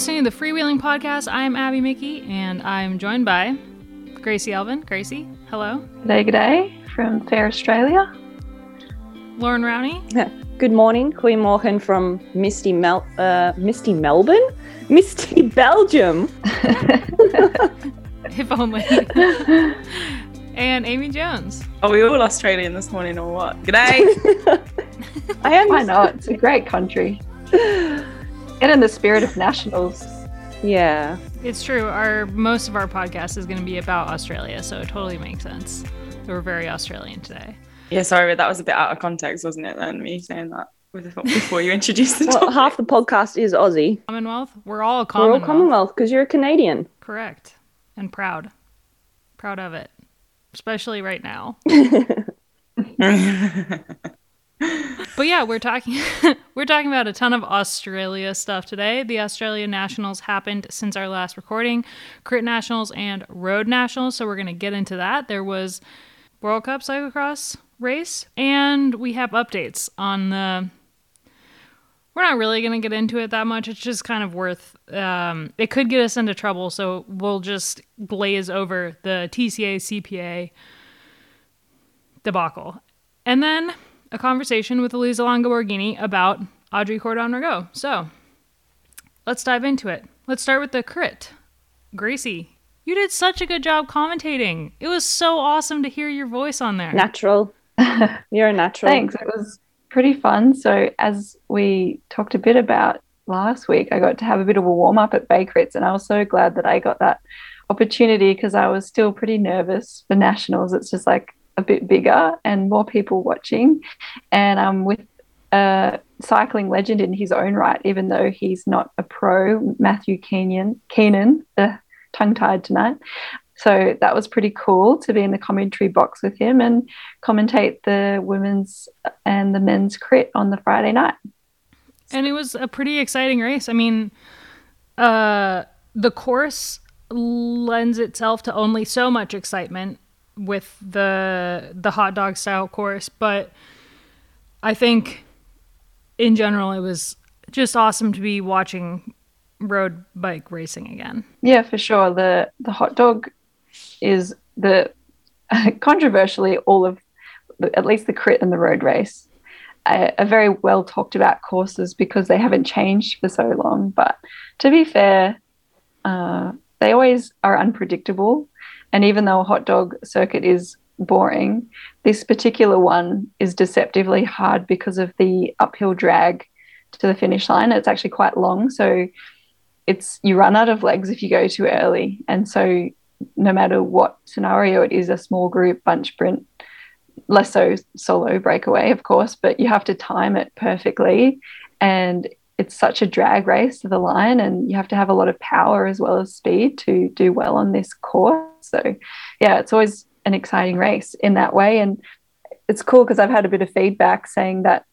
listening to the Freewheeling Podcast. I am Abby Mickey, and I'm joined by Gracie Elvin. Gracie, hello. G'day, g'day from fair Australia. Lauren Rowney. Good morning, Goedemorgen from Misty Mel uh, Misty Melbourne, Misty Belgium. if only. and Amy Jones. Are we all Australian this morning or what? G'day. I am. Why not? It's a great country. Get in the spirit of nationals. Yeah. It's true. Our most of our podcast is going to be about Australia, so it totally makes sense. We're very Australian today. yeah, sorry, but that was a bit out of context, wasn't it? Then me saying that before you introduced the Well, topic. half the podcast is Aussie. Commonwealth. We're all We're all Commonwealth. Commonwealth because you're a Canadian. Correct. And proud. Proud of it. Especially right now. But yeah, we're talking we're talking about a ton of Australia stuff today. The Australia Nationals happened since our last recording, Crit Nationals and Road Nationals, so we're going to get into that. There was World Cup cyclocross race and we have updates on the we're not really going to get into it that much. It's just kind of worth um, it could get us into trouble, so we'll just glaze over the TCA CPA debacle. And then a conversation with Elisa Longo Borghini about Audrey Cordon-Ragot. So let's dive into it. Let's start with the crit. Gracie, you did such a good job commentating. It was so awesome to hear your voice on there. Natural. You're a natural. Thanks. It was pretty fun. So, as we talked a bit about last week, I got to have a bit of a warm up at Bay Crits, and I was so glad that I got that opportunity because I was still pretty nervous for nationals. It's just like a bit bigger and more people watching, and I'm with a cycling legend in his own right, even though he's not a pro, Matthew Keenan. Keenan, tongue tied tonight. So that was pretty cool to be in the commentary box with him and commentate the women's and the men's crit on the Friday night. And it was a pretty exciting race. I mean, uh, the course lends itself to only so much excitement with the the hot dog style course, but I think in general it was just awesome to be watching road bike racing again. Yeah, for sure. The the hot dog is the controversially all of at least the crit and the road race are, very well talked about courses because they haven't changed for so long. But to be fair, uh, they always are unpredictable. And even though a hot dog circuit is boring, this particular one is deceptively hard because of the uphill drag to the finish line. It's actually quite long. So it's you run out of legs if you go too early. And so no matter what scenario it is, a small group, bunch sprint, less so solo breakaway, of course, but you have to time it perfectly. And it's such a drag race to the line, and you have to have a lot of power as well as speed to do well on this course. So, yeah, it's always an exciting race in that way. And it's cool because I've had a bit of feedback saying that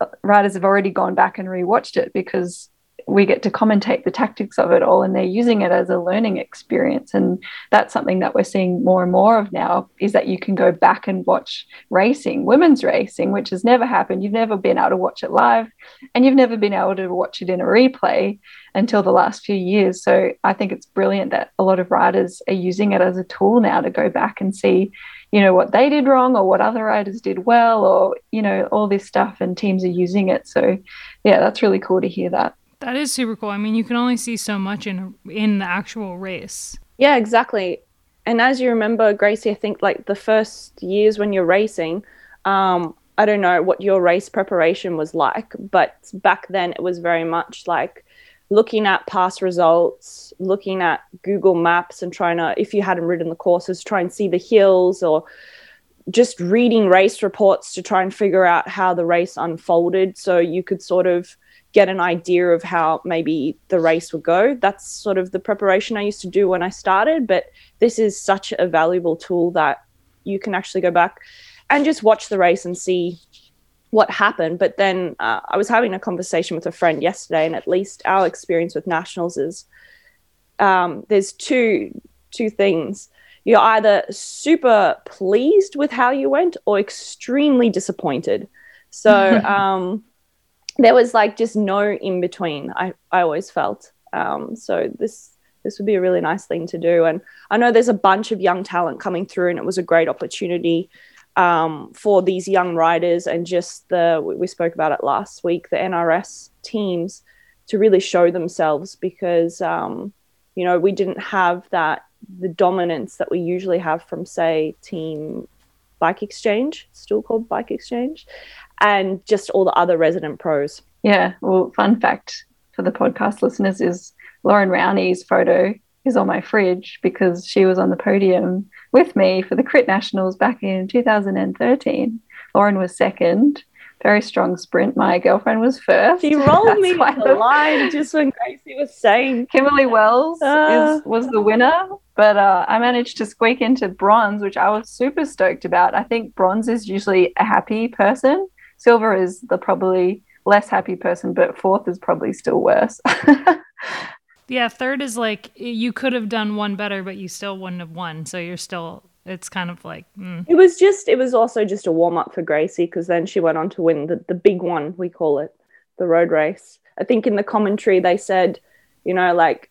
uh, riders have already gone back and rewatched it because we get to commentate the tactics of it all and they're using it as a learning experience. And that's something that we're seeing more and more of now is that you can go back and watch racing women's racing which has never happened. You've never been able to watch it live and you've never been able to watch it in a replay until the last few years. So i think it's brilliant that a lot of riders are using it as a tool now to go back and see you know what they did wrong or what other riders did well or you know all this stuff and teams are using it. So yeah that's really cool to hear that That is super cool. I mean, you can only see so much in in the actual race. Yeah, exactly. And as you remember, Gracie, I think like the first years when you're racing, um, I don't know what your race preparation was like, but back then it was very much like looking at past results, looking at Google Maps and trying to, if you hadn't ridden the courses, try and see the hills or just reading race reports to try and figure out how the race unfolded so you could sort of get an idea of how maybe the race would go. That's sort of the preparation I used to do when I started, but this is such a valuable tool that you can actually go back and just watch the race and see what happened. But then uh, I was having a conversation with a friend yesterday, and at least our experience with nationals is um, there's two two things. You're either super pleased with how you went or extremely disappointed. So um, there was like just no in between. I, I always felt. Um, so this this would be a really nice thing to do. And I know there's a bunch of young talent coming through, and it was a great opportunity um, for these young riders and just the we spoke about it last week the NRS teams to really show themselves because um, you know we didn't have that the dominance that we usually have from say team bike exchange still called bike exchange and just all the other resident pros yeah well fun fact for the podcast listeners is lauren rowney's photo is on my fridge because she was on the podium with me for the Crit Nationals back in 2013. Lauren was second. Very strong sprint. My girlfriend was first. She rolled me on the line just when Gracie was saying. Kimberly Wells uh, is, was the winner, but uh, I managed to squeak into bronze, which I was super stoked about. I think bronze is usually a happy person. Silver is the probably less happy person, but fourth is probably still worse. Yeah, third is like you could have done one better, but you still wouldn't have won. So you're still, it's kind of like. Mm. It was just, it was also just a warm up for Gracie because then she went on to win the, the big one, we call it, the road race. I think in the commentary they said, you know, like,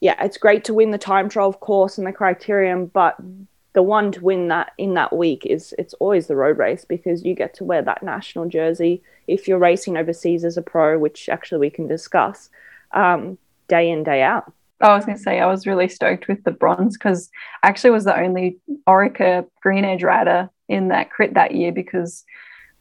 yeah, it's great to win the time trial, of course, and the criterium, but the one to win that in that week is it's always the road race because you get to wear that national jersey if you're racing overseas as a pro, which actually we can discuss um, day in, day out. I was going to say, I was really stoked with the bronze because I actually was the only Orica Green Edge rider in that crit that year because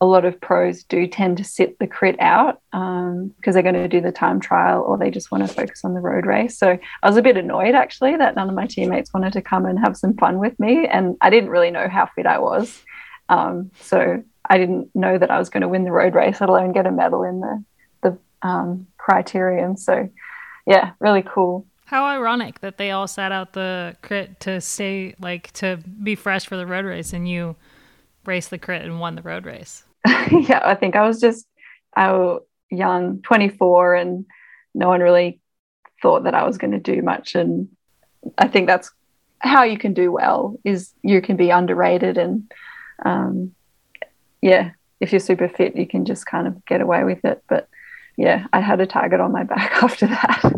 a lot of pros do tend to sit the crit out because um, they're going to do the time trial or they just want to focus on the road race. So I was a bit annoyed actually that none of my teammates wanted to come and have some fun with me. And I didn't really know how fit I was. Um, so I didn't know that I was going to win the road race, let alone get a medal in the um, criterium. So, yeah, really cool. How ironic that they all sat out the crit to stay like to be fresh for the road race, and you raced the crit and won the road race. yeah, I think I was just I young, 24, and no one really thought that I was going to do much. And I think that's how you can do well is you can be underrated and um, yeah, if you're super fit, you can just kind of get away with it. But yeah, I had a target on my back after that.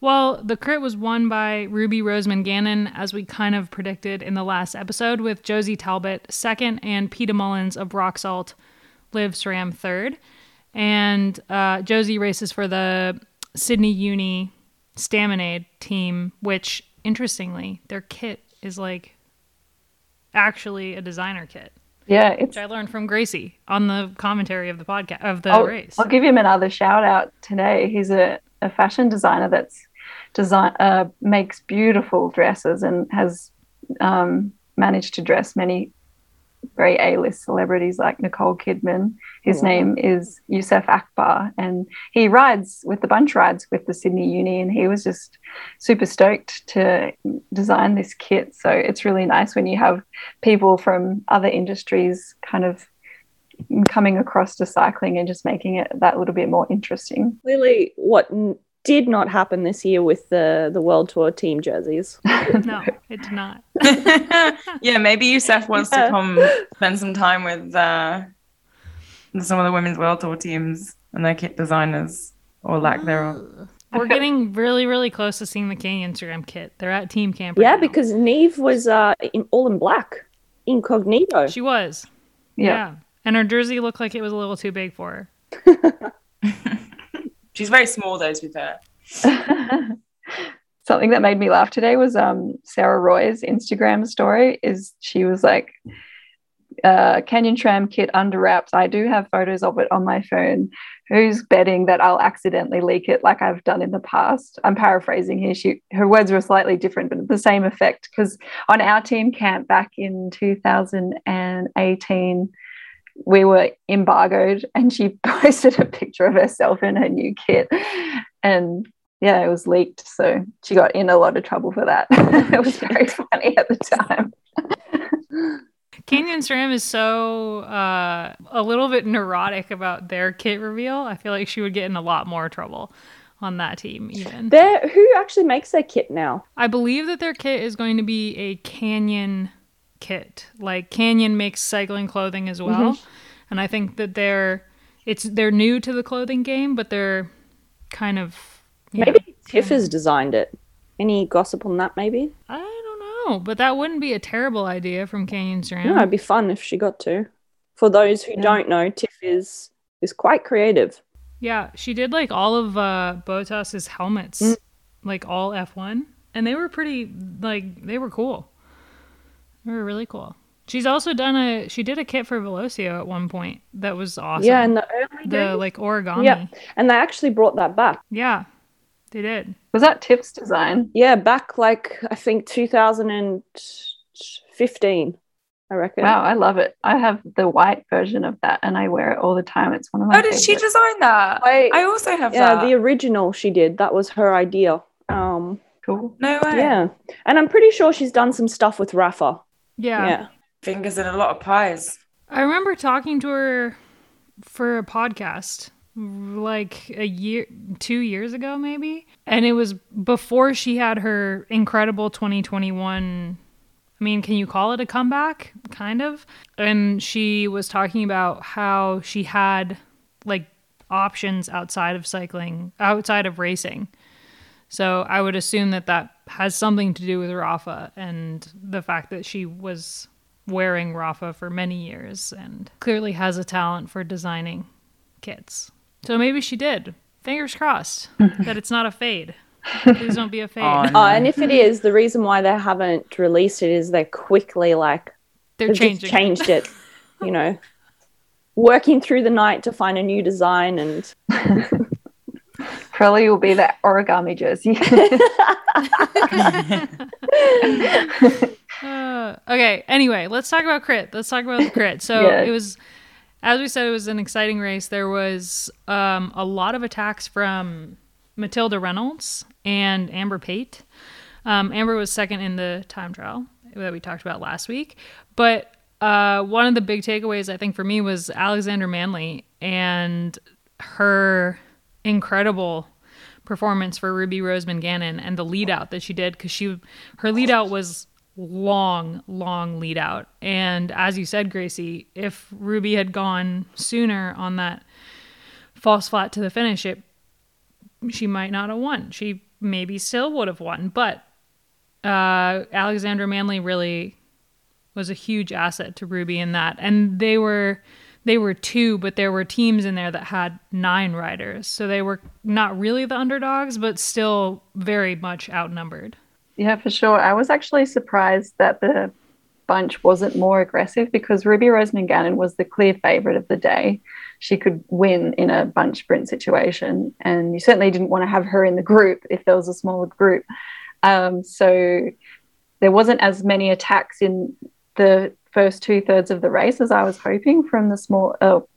Well, the crit was won by Ruby Roseman Gannon, as we kind of predicted in the last episode, with Josie Talbot second and Peta Mullens of Roxsolt Liv SRAM third. And uh, Josie races for the Sydney Uni Staminade team, which interestingly, their kit is like actually a designer kit. Yeah, it's which I learned from Gracie on the commentary of the podcast of the I'll, race. I'll give him another shout out today. He's a, a fashion designer that's design uh, makes beautiful dresses and has um, managed to dress many very A-list celebrities like Nicole Kidman. His oh, name is Youssef Akbar, and he rides with the bunch rides with the Sydney Uni, and he was just super stoked to design this kit. So it's really nice when you have people from other industries kind of coming across to cycling and just making it that little bit more interesting. Clearly, what did not happen this year with the the World Tour team jerseys. no, it did not. yeah, maybe Youssef wants yeah. to come spend some time with uh, some of the women's World Tour teams and their kit designers or lack thereof. We're getting really, really close to seeing the Canyon Instagram kit. They're at team camp. Right yeah, now. because Neve was uh, in, all in black, incognito. She was. Yeah. yeah. And her jersey looked like it was a little too big for her. She's very small, though, be fair. Something that made me laugh today was um, Sarah Roy's Instagram story. Is she was like, uh, Canyon SRAM kit under wraps. I do have photos of it on my phone. Who's betting that I'll accidentally leak it like I've done in the past? I'm paraphrasing here. She, her words were slightly different, but the same effect. Because on our team camp back in 2018, we were embargoed and she posted a picture of herself in her new kit and yeah it was leaked so she got in a lot of trouble for that it was very funny at the time Canyon SRAM is so uh, a little bit neurotic about their kit reveal. I feel like she would get in a lot more trouble on that team even. There who actually makes their kit now? I believe that their kit is going to be a Canyon kit. Like Canyon makes cycling clothing as well. Mm-hmm. And I think that they're it's they're new to the clothing game, but they're kind of. Maybe Tiff has designed it. Any gossip on that? Maybe. I don't know, but that wouldn't be a terrible idea from Canyon SRAM. No, it'd be fun if she got to. For those who Yeah. don't know, Tiff is is quite creative. Yeah, she did like all of uh Bottas's helmets, Mm. like all F1, and they were pretty like they were cool. They were really cool. She's also done a she did a kit for Velocio at one point that was awesome. Yeah, in the early the days. like origami. Yeah. And they actually brought that back. Yeah, they did. Was that Tiff's design? Yeah, back like I think 2015, I reckon. Wow, I love it. I have the white version of that and I wear it all the time. It's one of my Oh, did she design that? I, I also have yeah, that. the original she did. That was her idea. Um, Cool. no way. yeah, and I'm pretty sure she's done some stuff with Rapha. Yeah. Yeah, Fingers in a lot of pies. I remember talking to her for a podcast like a year, two years ago, maybe. And it was before she had her incredible 2021. I mean, can you call it a comeback? Kind of. And she was talking about how she had like options outside of cycling, outside of racing. So I would assume that that has something to do with Rapha and the fact that she was wearing Rapha for many years and clearly has a talent for designing kits. So maybe she did. Fingers crossed that it's not a fade. Please don't be a fade. Oh, Uh, and if it is, the reason why they haven't released it is they're quickly like They're changing. just it. changed it. You know, working through the night to find a new design and Probably will be that origami jersey. Uh, okay. Anyway, let's talk about crit. Let's talk about the crit. So Yeah. it was, as we said, it was an exciting race. There was um, a lot of attacks from Matilda Reynolds and Amber Pate. Um, Amber was second in the time trial that we talked about last week, but uh, one of the big takeaways I think for me was Alexandra Manly and her incredible performance for Ruby Roseman Gannon and the lead out that she did because she her lead out was long, long lead out. And as you said, Gracie, if Ruby had gone sooner on that false flat to the finish, it she might not have won. She maybe still would have won, but uh, Alexandra Manly really was a huge asset to Ruby in that. And they were they were two, but there were teams in there that had nine riders. So they were not really the underdogs, but still very much outnumbered. Yeah, for sure. I was actually surprised that the bunch wasn't more aggressive because Ruby Roseman Gannon was the clear favorite of the day. She could win in a bunch sprint situation, and you certainly didn't want to have her in the group if there was a smaller group. Um, so there wasn't as many attacks in the first two thirds of the race as I was hoping from the small. Oh,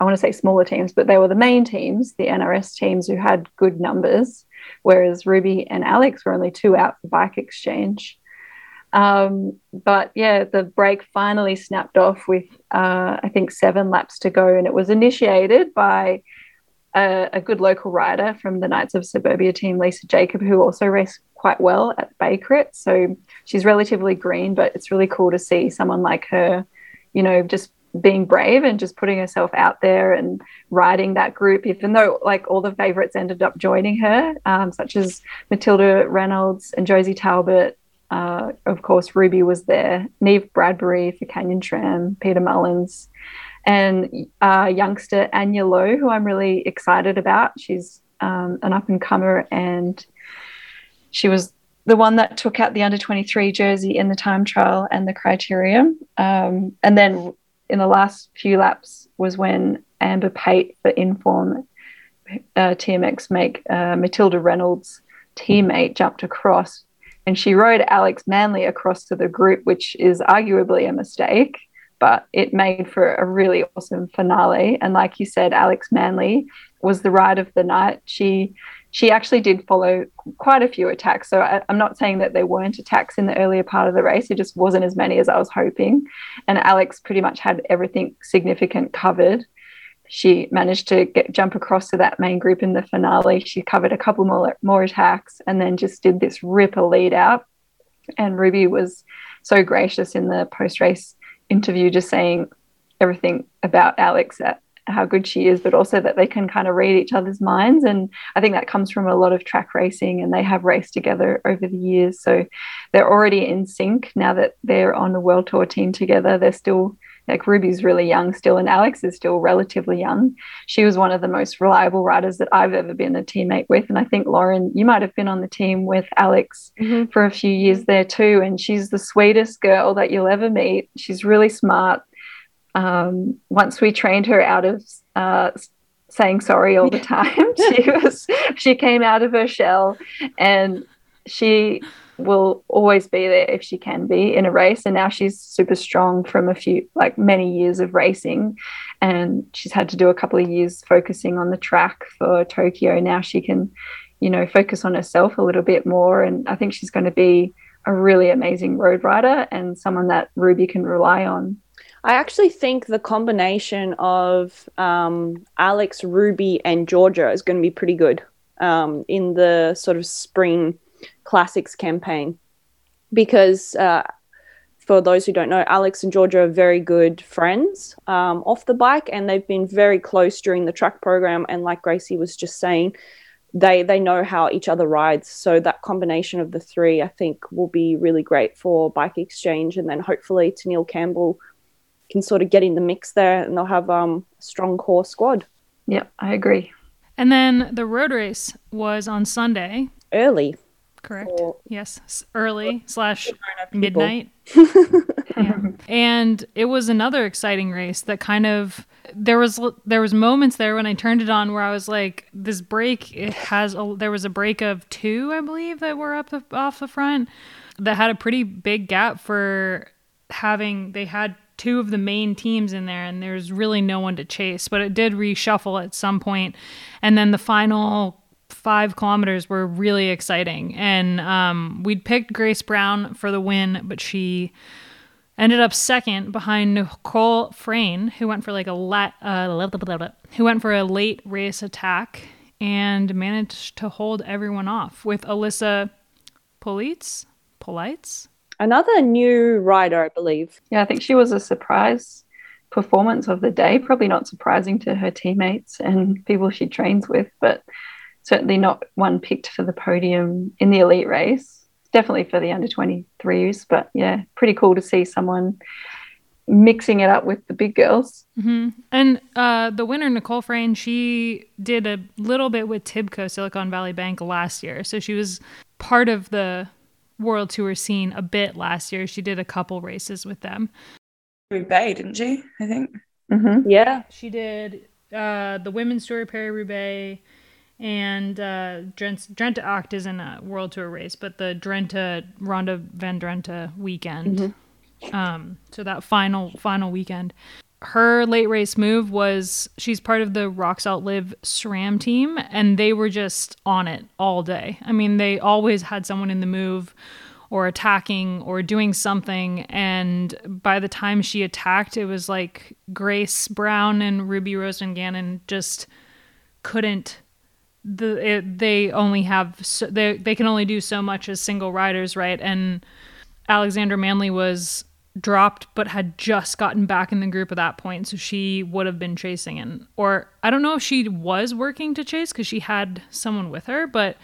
I want to say smaller teams, but they were the main teams, the NRS teams who had good numbers whereas Ruby and Alex were only two out for bike exchange. Um, but yeah, the break finally snapped off with uh, I think seven laps to go, and it was initiated by a, a, good local rider from the Knights of Suburbia team, Lisa Jacob, who also raced quite well at Bay Crit. So she's relatively green, but it's really cool to see someone like her, you know, just being brave and just putting herself out there and riding that group, even though like all the favorites ended up joining her, um, such as Matilda Reynolds and Josie Talbot. Uh, of course, Ruby was there, Neve Bradbury for Canyon SRAM, Peta Mullens, and uh, youngster Anya Louw, who I'm really excited about. She's um, an up and comer, and she was the one that took out the under 23 jersey in the time trial and the criteria. Um, and then in the last few laps was when Amber Pate for Inform uh, TMX make uh, Matilda Reynolds' teammate jumped across and she rode Alex Manly across to the group, which is arguably a mistake, but it made for a really awesome finale. And like you said, Alex Manly was the ride of the night. She she actually did follow quite a few attacks. So I, am not saying that there weren't attacks in the earlier part of the race. It just wasn't as many as I was hoping. And Alex pretty much had everything significant covered. She managed to get jump across to that main group in the finale. She covered a couple more more attacks and then just did this ripper lead out. And Ruby was so gracious in the post race interview, just saying everything about Alex that how good she is, but also that they can kind of read each other's minds. And I think that comes from a lot of track racing, and they have raced together over the years. So they're already in sync now that they're on the World Tour team together. They're still like Ruby's really young still, and Alex is still relatively young. She was one of the most reliable riders that I've ever been a teammate with. And I think, Lauren, you might have been on the team with Alex mm-hmm. for a few years there too. And she's the sweetest girl that you'll ever meet. She's really smart. Um, once we trained her out of uh, saying sorry all the time, she was she came out of her shell and she will always be there if she can be in a race. And now she's super strong from a few, like many years of racing. And she's had to do a couple of years focusing on the track for Tokyo. Now she can, you know, focus on herself a little bit more. And I think she's going to be a really amazing road rider and someone that Ruby can rely on. I actually think the combination of um, Alex, Ruby, and Georgia is going to be pretty good um, in the sort of spring classics campaign because uh, for those who don't know, Alex and Georgia are very good friends um, off the bike, and they've been very close during the track program. And like Gracie was just saying, they they know how each other rides. So that combination of the three, I think, will be really great for bike exchange. And then hopefully, Teniel Campbell can sort of get in the mix there, and they'll have um, a strong core squad. Yeah, I agree. And then the road race was on Sunday. Early. Correct. yes, early slash midnight. yeah. And it was another exciting race that kind of there was there was moments there when I turned it on where I was like, this break it has a, there was a break of two, I believe, that were up the, off the front that had a pretty big gap for having they had two of the main teams in there and there's really no one to chase but it did reshuffle at some point and then the final five kilometers were really exciting. And um, we'd picked Grace Brown for the win, but she ended up second behind Nicole Frain, who went for like a lat, uh, who went for a late race attack and managed to hold everyone off with Alyssa Polites. Polites, Another new rider, I believe. Yeah, I think she was a surprise performance of the day. Probably not surprising to her teammates and people she trains with, but certainly not one picked for the podium in the elite race. Definitely for the under 23s, but yeah, pretty cool to see someone mixing it up with the big girls. Mm-hmm. And uh, the winner, Nicole Frain, she did a little bit with Tibco Silicon Valley Bank last year. So she was part of the World Tour scene a bit last year. She did a couple races with them. Roubaix, didn't she? I think. Mm-hmm. Yeah. She did uh, the Women's Tour, Paris Roubaix and uh, Drentse Acht is in a World Tour race, but the Drenta Ronde Van Drenthe weekend. Mm-hmm. Um, so that final final weekend, her late race move was she's part of the Roxsolt Liv SRAM team, and they were just on it all day. I mean, they always had someone in the move or attacking or doing something. And by the time she attacked, it was like Grace Brown and Ruby Roseman Gannon just couldn't the it, they only have so, they they can only do so much as single riders, right? And Alexandra Manly was dropped but had just gotten back in the group at that point so she would have been chasing and or I don't know if she was working to chase cuz she had someone with her but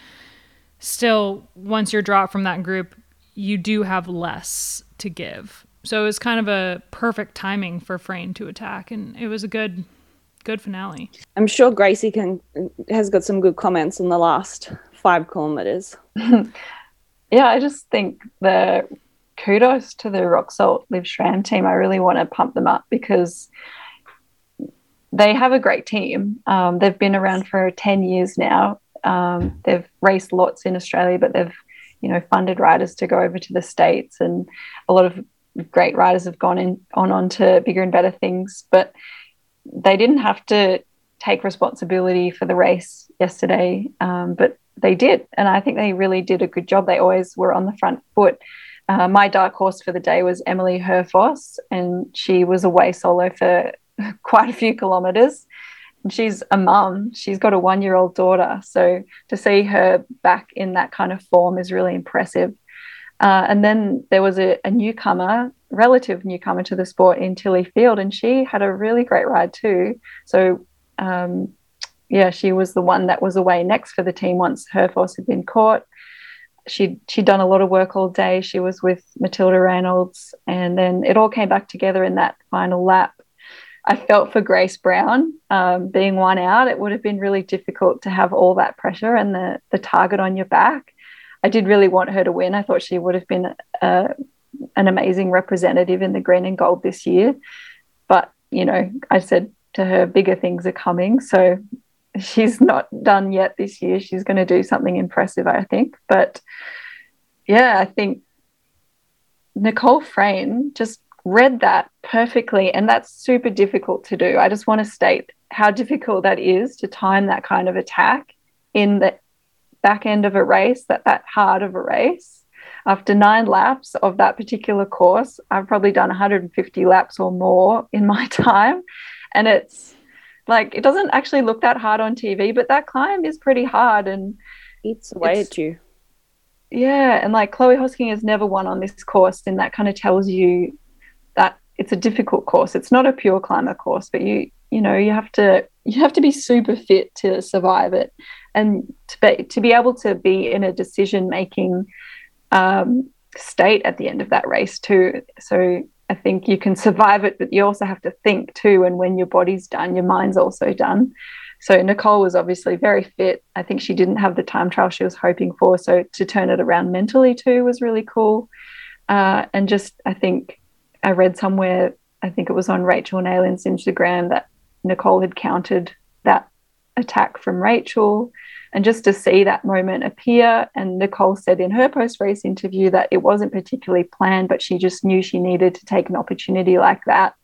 still once you're dropped from that group you do have less to give so it was kind of a perfect timing for Frain to attack and it was a good good finale. I'm sure Gracie can has got some good comments on the last five kilometers. yeah, I just think the kudos to the Roxsolt Liv SRAM team. I really want to pump them up because they have a great team. Um, they've been around for 10 years now. Um, they've raced lots in Australia, but they've, you know, funded riders to go over to the States and a lot of great riders have gone in on on to bigger and better things. But they didn't have to take responsibility for the race yesterday, um, but they did. And I think they really did a good job. They always were on the front foot. Uh, my dark horse for the day was Emily Herfoss, and she was away solo for quite a few kilometers. She's a mum, she's got a one year old daughter. So to see her back in that kind of form is really impressive. Uh, and then there was a, a, newcomer, relative newcomer to the sport in Tilly Field, and she had a really great ride too. So, um, yeah, she was the one that was away next for the team once Herfoss had been caught. She she'd done a lot of work all day. She was with Matilda Reynolds, and then it all came back together in that final lap. I felt for Grace Brown um, being one out. It would have been really difficult to have all that pressure and the the target on your back. I did really want her to win. I thought she would have been a, an amazing representative in the green and gold this year. But, you know, I said to her, bigger things are coming. So she's not done yet this year. She's going to do something impressive, I think. But yeah, I think Nicole Frain just read that perfectly. And that's super difficult to do. I just want to state how difficult that is to time that kind of attack in the back end of a race, that that hard of a race, after nine laps of that particular course, I've probably done 150 laps or more in my time. And it's like, it doesn't actually look that hard on TV, but that climb is pretty hard and it's away at you. Yeah. And like Chloe Hosking has never won on this course. And that kind of tells you that it's a difficult course. It's not a pure climber course, but you, you know, you have to, you have to be super fit to survive it and to be, to be able to be in a decision making um, state at the end of that race too. So I think you can survive it, but you also have to think too. And when your body's done, your mind's also done. So Nicole was obviously very fit. I think she didn't have the time trial she was hoping for. So to turn it around mentally too was really cool. Uh, and just, I think I read somewhere, I think it was on Rachel Neylan's Instagram that Nicole had counted attack from Rachel. And just to see that moment appear. And Nicole said in her post race interview that it wasn't particularly planned, but she just knew she needed to take an opportunity like that.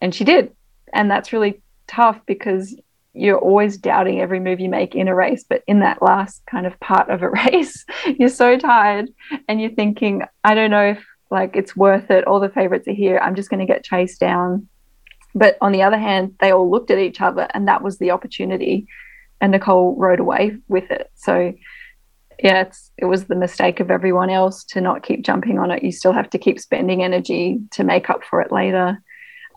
And she did. And that's really tough because you're always doubting every move you make in a race. But in that last kind of part of a race, you're so tired and you're thinking, I don't know if like it's worth it. All the favorites are here. I'm just going to get chased down. But on the other hand, they all looked at each other, and that was the opportunity. And Nicole rode away with it. So, yeah, it was the mistake of everyone else to not keep jumping on it. You still have to keep spending energy to make up for it later.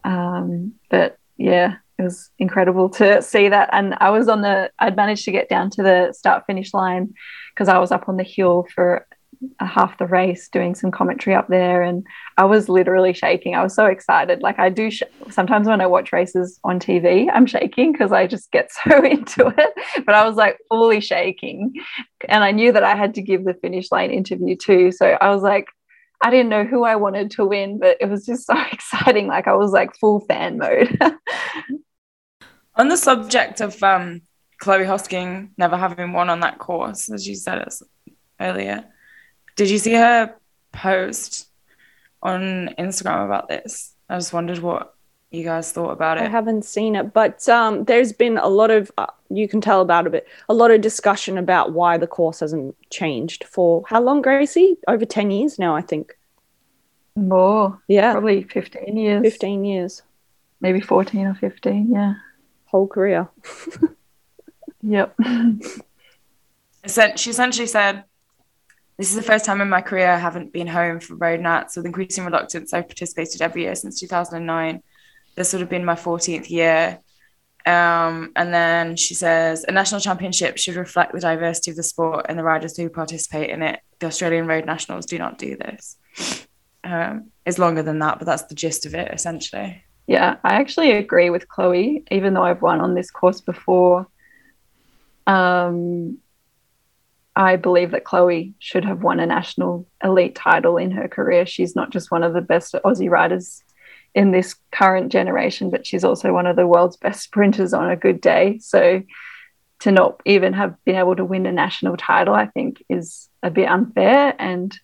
Um, but yeah, it was incredible to see that. And I was on the, I'd managed to get down to the start finish line because I was up on the hill for half the race doing some commentary up there and I was literally shaking. I was so excited. Like I do sh- sometimes when I watch races on TV, I'm shaking because I just get so into it. But I was like fully shaking. And I knew that I had to give the finish line interview too. So I was like, I didn't know who I wanted to win, but it was just so exciting. Like I was like full fan mode. on the subject of um, Chloe Hosking never having won on that course, as you said earlier, did you see her post on Instagram about this? I just wondered what you guys thought about it. I haven't seen it, but um, there's been a lot of uh, you can tell about a bit, a lot of discussion about why the course hasn't changed for how long, Gracie? Over ten years now, I think. More, yeah, probably fifteen years. Fifteen years, maybe fourteen or fifteen. Yeah, whole career. yep. She essentially said this is the first time in my career I haven't been home for road nats. With increasing reluctance, I've participated every year since 2009. This would have been my 14th year. Um, and then she says, a national championship should reflect the diversity of the sport and the riders who participate in it. The Australian Road Nationals do not do this. Um, it's longer than that, but that's the gist of it, essentially. Yeah, I actually agree with Chloe, even though I've won on this course before. Um, I believe that Chloe should have won a national elite title in her career. She's not just one of the best Aussie riders in this current generation, but she's also one of the world's best sprinters on a good day. So to not even have been able to win a national title, I think is a bit unfair. And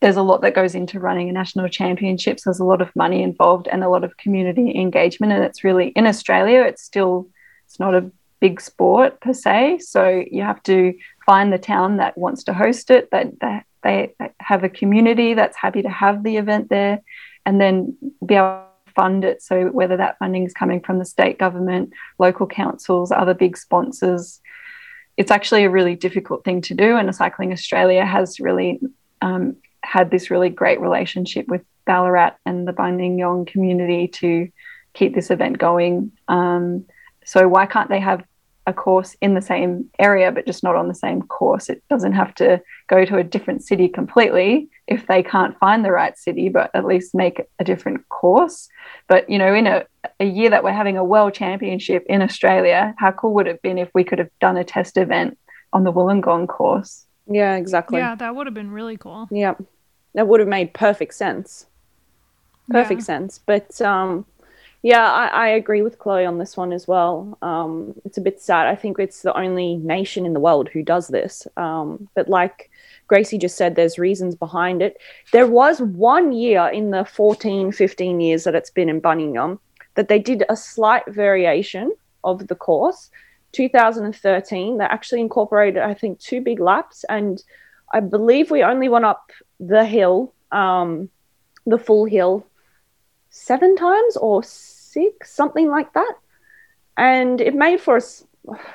there's a lot that goes into running a national championships. There's a lot of money involved and a lot of community engagement. And it's really in Australia, it's still it's not a big sport per se. So you have to find the town that wants to host it, that, that they have a community that's happy to have the event there, and then be able to fund it. So whether that funding is coming from the state government, local councils, other big sponsors, it's actually a really difficult thing to do. And Cycling Australia has really um, had this really great relationship with Ballarat and the Buninyong community to keep this event going. Um, so why can't they have a course in the same area but just not on the same course? It doesn't have to go to a different city completely if they can't find the right city, but at least make a different course. But you know, in a, a year that we're having a world championship in Australia, how cool would it have been if we could have done a test event on the Wollongong course? Yeah, exactly. Yeah, that would have been really cool. Yeah. That would have made perfect sense. Perfect Yeah. sense. But um yeah, I, I agree with Chloe on this one as well. Um, it's a bit sad. I think it's the only nation in the world who does this. Um, but like Gracie just said, there's reasons behind it. There was one year in the 14, 15 years that it's been in Buninyong that they did a slight variation of the course. 2013, they actually incorporated, I think, two big laps. And I believe we only went up the hill, um, the full hill, seven times or six, something like that. And it made for a, s-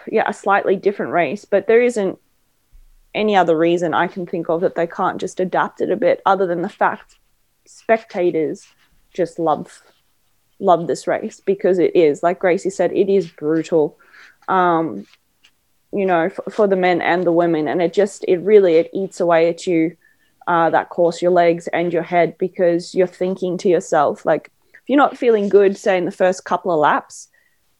yeah, a slightly different race, but there isn't any other reason I can think of that they can't just adapt it a bit, other than the fact spectators just love love this race because it is, like Gracie said, it is brutal. Um, you know, for the men and the women, and it just it really it eats away at you uh, that course, your legs and your head, because you're thinking to yourself, like, if you're not feeling good, say in the first couple of laps,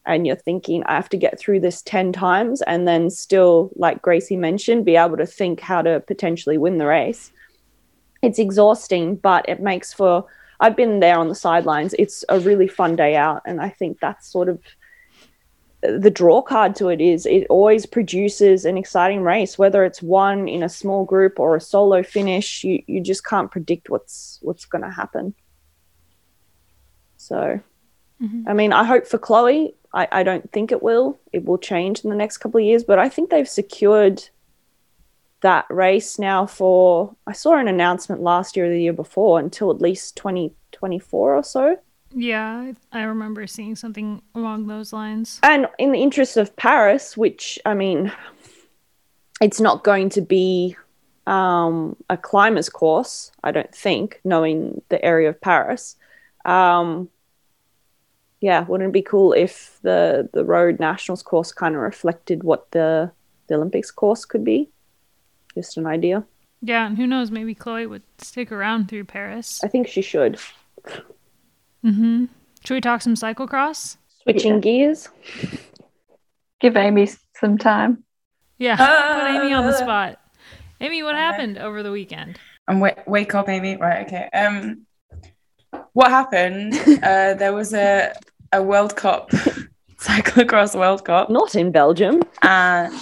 and you're thinking, I have to get through this 10 times, and then still, like Gracie mentioned, be able to think how to potentially win the race. It's exhausting, but it makes for, I've been there on the sidelines. It's a really fun day out. And I think that's sort of the draw card to it is it always produces an exciting race whether it's one in a small group or a solo finish you, you just can't predict what's what's going to happen. So mm-hmm. i mean i hope for chloe I, I don't think it will it will change in the next couple of years but i think they've secured that race now for i saw an announcement last year or the year before until at least 2024 or so Yeah, I remember seeing something along those lines. and in the interest of Paris, which I mean, it's not going to be um, a climbers course, I don't think, knowing the area of Paris. Um, yeah, wouldn't it be cool if the the road nationals course kind of reflected what the the Olympics course could be? Just an idea. Yeah, and who knows? Maybe Chloe would stick around through Paris. I think she should. Mm-hmm. Should we talk some cyclocross? Switching gears. Give Amy some time. Yeah, put Amy on the spot. Amy, what happened over the weekend? And wake, wake up, Amy. Right, okay. Um, what happened? uh, there was a a World Cup, cyclocross World Cup, Not in Belgium. and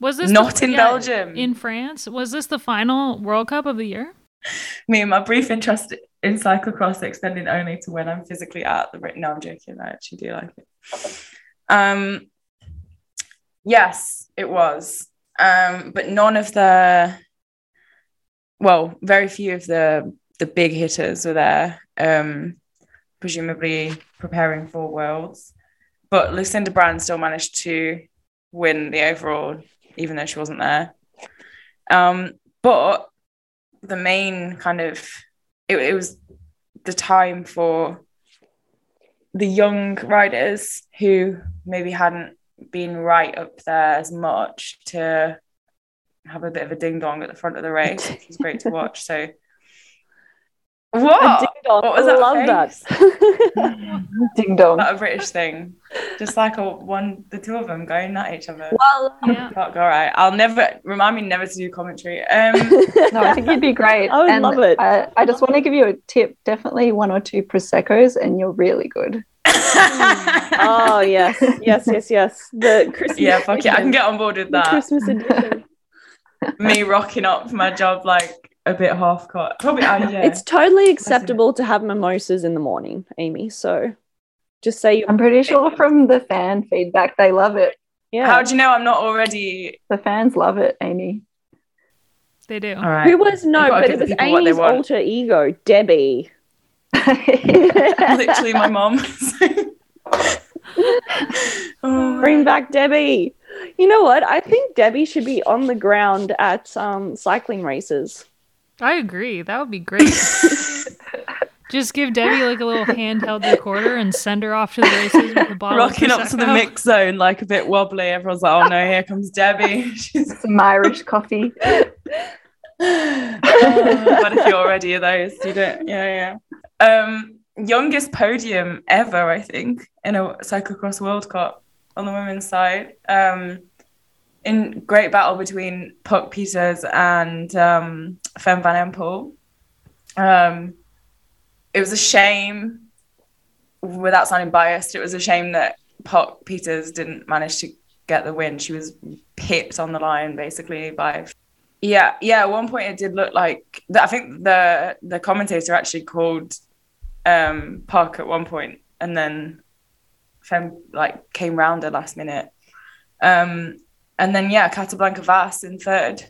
Was this Not the- in Belgium. In France? Was this the final World Cup of the year? me and my brief interest in cyclocross extending only to when I'm physically at the no, I'm joking. I actually do like it. Um, yes, it was. Um, but none of the, well, very few of the the big hitters were there. Um, presumably preparing for Worlds, but Lucinda Brand still managed to win the overall, even though she wasn't there. Um, but the main kind of it, it was the time for the young riders who maybe hadn't been right up there as much to have a bit of a ding dong at the front of the race, which was great to watch. So, what? A ding-dong. What was I that love face? that. Ding dong. Not a British thing. Just like a one, the two of them going at each other. well, Yeah. Fuck, all right. I'll never remind me never to do commentary. Um, No, I think you'd be great. I would and love it. I, I just want to give you a tip. Definitely one or two proseccos, and you're really good. oh yes, yes, yes, yes. The Christmas. yeah, fuck it. I can get on board with The that. Christmas edition. me rocking up for my job like a bit half cut. Probably, uh, yeah. It's totally acceptable to have mimosas in the morning, Amy. So just say you. I'm pretty sure from the fan feedback, they love it. Yeah. How do you know I'm not already? The fans love it, Amy. They do. All right. Who was no, but give it was people what they Amy's alter ego, Debbie. Literally, my mom. oh, Bring back Debbie. You know what? I think Debbie should be on the ground at um, cycling races. I agree. That would be great. Just give Debbie like a little handheld recorder and send her off to the races with the bottle Rocking up to the mix zone like a bit wobbly. Everyone's like, "Oh no, here comes Debbie." She's Some Irish coffee. Oh, but if you're already of those, you don't. Yeah, yeah. Um, youngest podium ever, I think, in a cyclocross World Cup on the women's side. Um, in great battle between Puck Pieterse and um, Fem Van Empel. Um, it was a shame, without sounding biased, it was a shame that Puck Pieterse didn't manage to get the win. She was pipped on the line basically by yeah, yeah. At one point, it did look like I think the the commentator actually called um, Puck at one point, and then Fem like came round at last minute. Um, and then yeah, Kata Blanka Vas in third.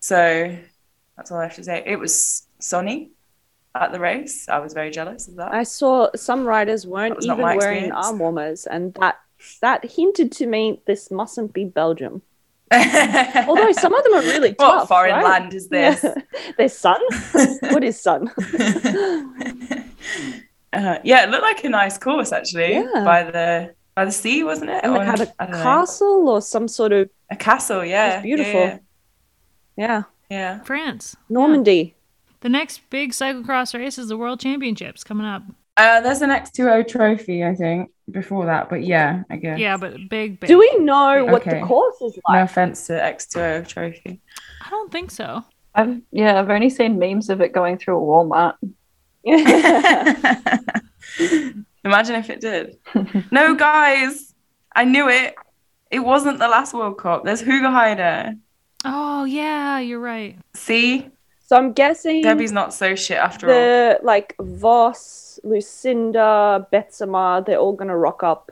So that's all I have to say. It was sunny at the race. I was very jealous of that. I saw some riders weren't even wearing experience. arm warmers, and that that hinted to me this mustn't be Belgium. Although some of them are really what tough. foreign right? land is this? Yeah. There's sun. what is sun? uh, yeah, it looked like a nice course actually Yeah. by the by the sea, wasn't it? And Or- it had a don't know. castle or some sort of A castle, yeah. beautiful. Yeah, yeah yeah. France. Normandy. The next big cyclocross race is the World Championships coming up. Uh, there's an X2O trophy, I think, before that, but yeah, I guess. Yeah, but big, big. Do we know what Okay. the course is like? No offense to X2O trophy. I don't think so. I've yeah, I've only seen memes of it going through a Walmart. Imagine if it did. no, guys, I knew it. It wasn't the last World Cup. There's Hoogerheide. Oh yeah, you're right. See, so I'm guessing Debbie's not so shit after all. the like Vos, Lucinda, Betsema, they're all gonna rock up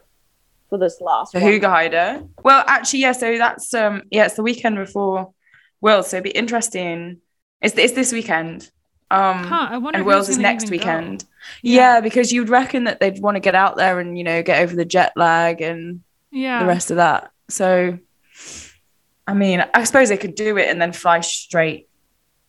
for this last The one. Hugo Heider. Well, actually, yeah. So that's um, yeah, it's the weekend before Worlds, so it'd be interesting. It's it's this weekend. Um, Huh? I wonder. and who's Wales is gonna next even go. weekend. Yeah. because you'd reckon that they'd want to get out there and you know get over the jet lag and Yeah. the rest of that. So, I mean, I suppose they could do it and then fly straight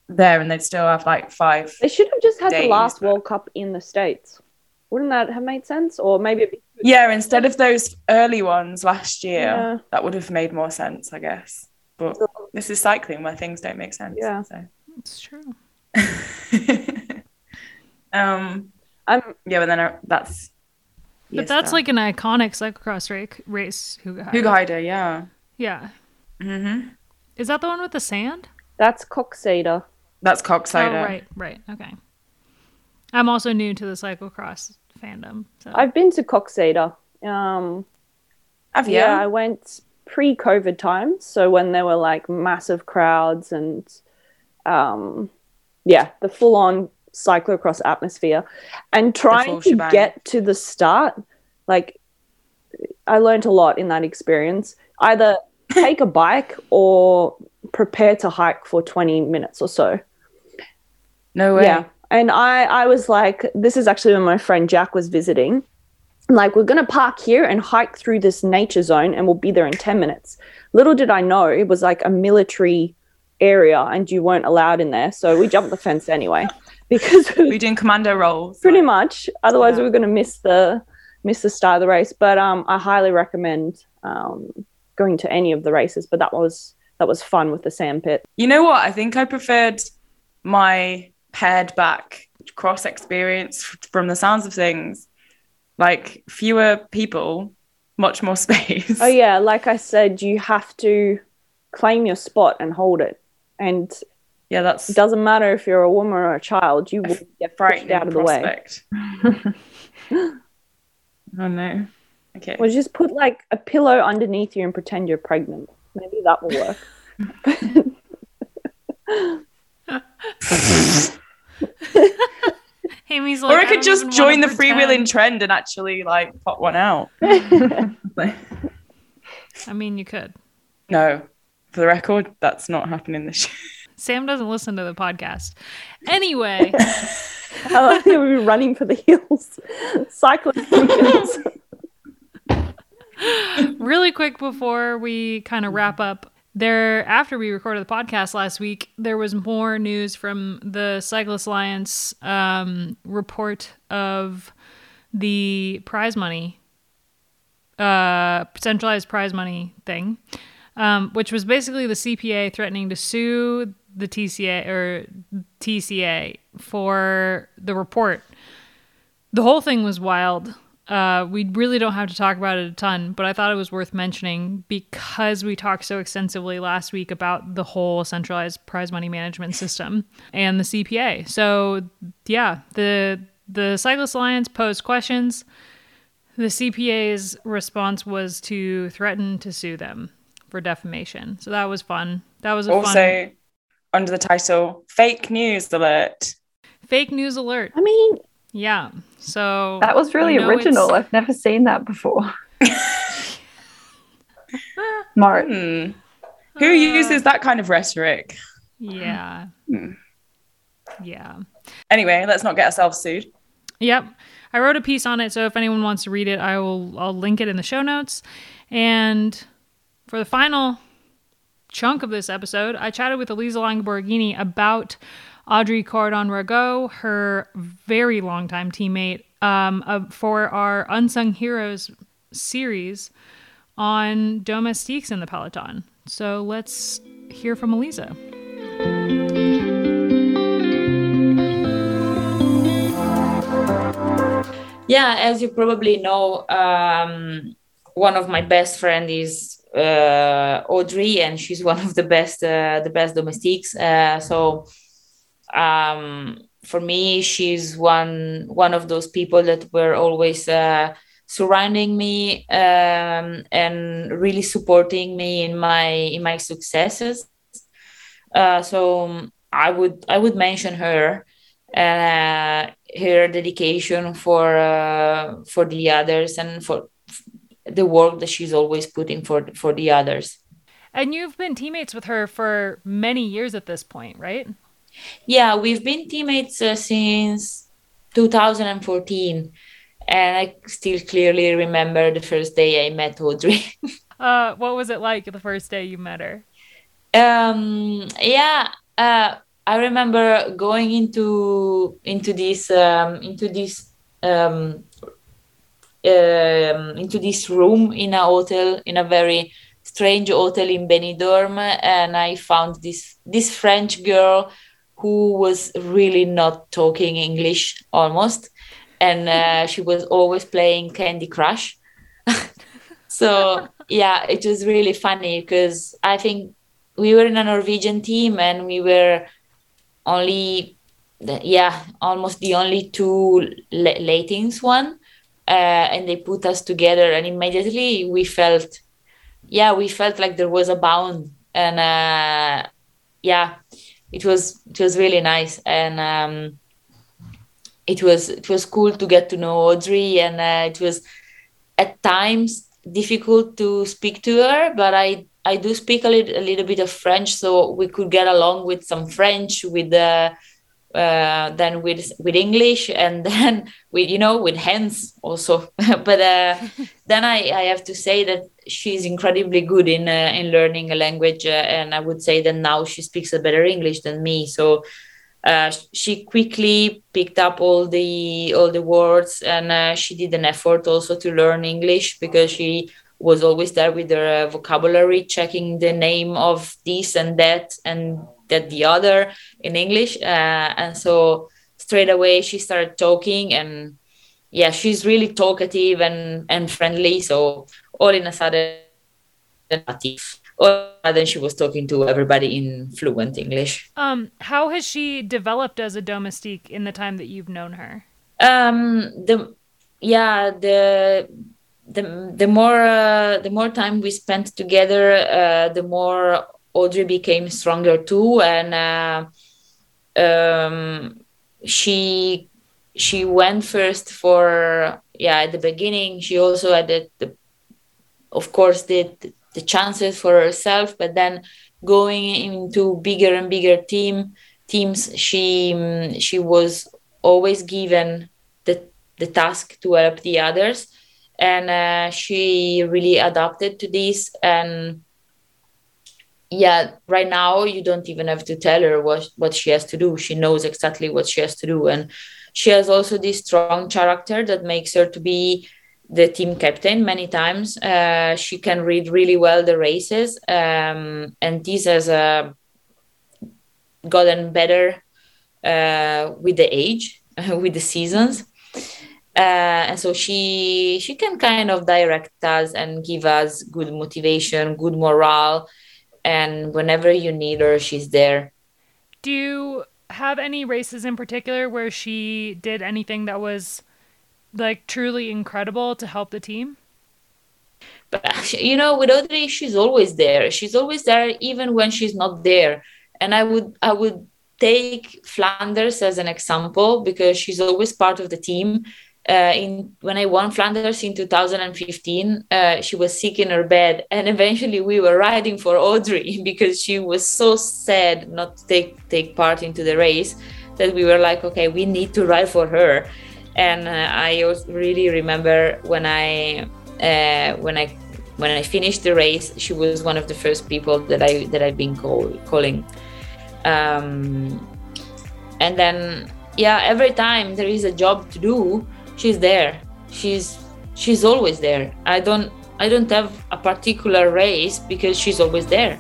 there, and they'd still have like five. They should have just had the last but- World Cup in the States. Wouldn't that have made sense? Or maybe be Yeah, instead of those early ones last year, Yeah. that would have made more sense, I guess. But this is cycling where things don't make sense. Yeah. So. It's true. um. I'm Yeah, but then uh, that's. But that's like an iconic cyclocross ra- race. Hugo. Hoogerheide, yeah. Yeah. Hmm Is that the one with the sand? that's Koksijde. That's Koksijde. Oh, right, right. Okay. I'm also new to the cyclocross fandom. So. I've been to Koksijde. Um Have you? yeah, I went pre COVID times, so when there were like massive crowds and um yeah, the full on cyclocross atmosphere. And trying to shebang. get to the start, like I learned a lot in that experience. Either take a bike or prepare to hike for 20 minutes or so. No way. Yeah. And I, I was like, this is actually when my friend Jack was visiting. Like, we're going to park here and hike through this nature zone and we'll be there in 10 minutes. Little did I know it was like a military area and you weren't allowed in there. So we jumped the fence anyway because We're doing commando rolls. pretty much. Otherwise, Yeah. we were going to miss the miss the start of the race. But um, I highly recommend um, going to any of the races. But that was that was fun with the sand pit. You know what? I think I preferred my pared back cross experience from the sounds of things. Like fewer people, much more space. Oh yeah, like I said, you have to claim your spot and hold it. And yeah, that's it doesn't matter if you're a woman or a child, you will get pushed out of the way. oh no. Okay. Or just put like a pillow underneath you and pretend you're pregnant. Maybe that will work. Amy's like, or I don't could just join the pretend. freewheeling trend and actually like pop one out. I mean, you could. no, for the record, that's not happening this year. Sam doesn't listen to the podcast. Anyway, I like that we're running for the hills. Cycling for the hills. really quick before we kind of wrap up, there after we recorded the podcast last week, there was more news from the Cyclist Alliance um, report of the prize money, uh, centralized prize money thing, um, which was basically the CPA threatening to sue the TCA or TCA for the report. The whole thing was wild. Uh, we really don't have to talk about it a ton, but I thought it was worth mentioning because we talked so extensively last week about the whole centralized prize money management system and the CPA. So yeah, the the Cyclist Alliance posed questions. The CPA's response was to threaten to sue them for defamation. So that was fun. That was also fun... under the title "Fake News Alert." Fake news alert. I mean, yeah. So that was really you original. it's- I've never seen that before. Martin. Hmm. Who uses that kind of rhetoric? Yeah. Hmm. Yeah. Anyway, let's not get ourselves sued. Yep. I wrote a piece on it, so if anyone wants to read it, I will I'll link it in the show notes. And for the final chunk of this episode, I chatted with Elisa Longo Borghini about Audrey Cordon-Ragot, her very longtime teammate, um, uh, for our Unsung Heroes series on domestiques in the Peloton. So let's hear from Elisa. Yeah, as you probably know, um, one of my best friend is uh, Audrey, and she's one of the best, uh, the best domestiques. Uh, so um, for me, she's one one of those people that were always uh, surrounding me um, and really supporting me in my in my successes. Uh, so I would I would mention her uh, her dedication for uh, for the others and for the work that she's always putting for for the others. And you've been teammates with her for many years at this point, right? Yeah, we've been teammates uh, since 2014, and I still clearly remember the first day I met Audrey. Uh, what was it like the first day you met her? um, yeah, uh, I remember going into into this um, into this um, um, into this room in a hotel in a very strange hotel in Benidorm, and I found this this French girl who was really not talking English almost, and uh, she was always playing Candy Crush. so yeah, it was really funny because I think we were in a Norwegian team and we were only the, yeah almost the only two La- Latins one uh, and they put us together. And immediately we felt yeah we felt like there was a bound. And uh, yeah it was it was really nice and um, it was it was cool to get to know Audrey and uh, it was at times difficult to speak to her but I I do speak a little, a little bit of French, so we could get along with some French, with the uh, then with with English, and then with you know with hands also. but uh, then I, I have to say that she's incredibly good in uh, in learning a language, uh, and I would say that now she speaks a better English than me. So uh, she quickly picked up all the all the words, and uh, she did an effort also to learn English because she was always there with her uh, vocabulary, checking the name of this and that and that the other in English. Uh, and so straight away she started talking, and yeah, she's really talkative and and friendly. So all in a sudden, all of a sudden she was talking to everybody in fluent English. Um, how has she developed as a domestique in the time that you've known her? Um, the yeah the the the more uh, the more time we spent together, uh, the more Audrey became stronger too, and uh, um, she she went first for yeah at the beginning. She also the, the of course did the chances for herself, but then going into bigger and bigger team teams, she she was always given the the task to help the others. And uh, she really adapted to this. And yeah right now you don't even have to tell her what what she has to do. She knows exactly what she has to do. And she has also this strong character that makes her to be the team captain many times uh, she can read really well the races um, and this has uh, gotten better uh, with the age with the seasons uh, and so she she can kind of direct us and give us good motivation good morale and whenever you need her, she's there. Do have any races in particular where she did anything that was like truly incredible to help the team? But you know, with Audrey, she's always there. She's always there, even when she's not there. And I would, I would take Flanders as an example because she's always part of the team uh, in when I won Flanders in 2015, uh, she was sick in her bed, and eventually we were riding for Audrey because she was so sad not to take take part into the race that we were like, okay, we need to ride for her. And uh, I really remember when I uh, when I when I finished the race, she was one of the first people that I that I've been call, calling. Um, and then yeah, every time there is a job to do she's there. She's she's always there. I don't i don't have a particular race because she's always there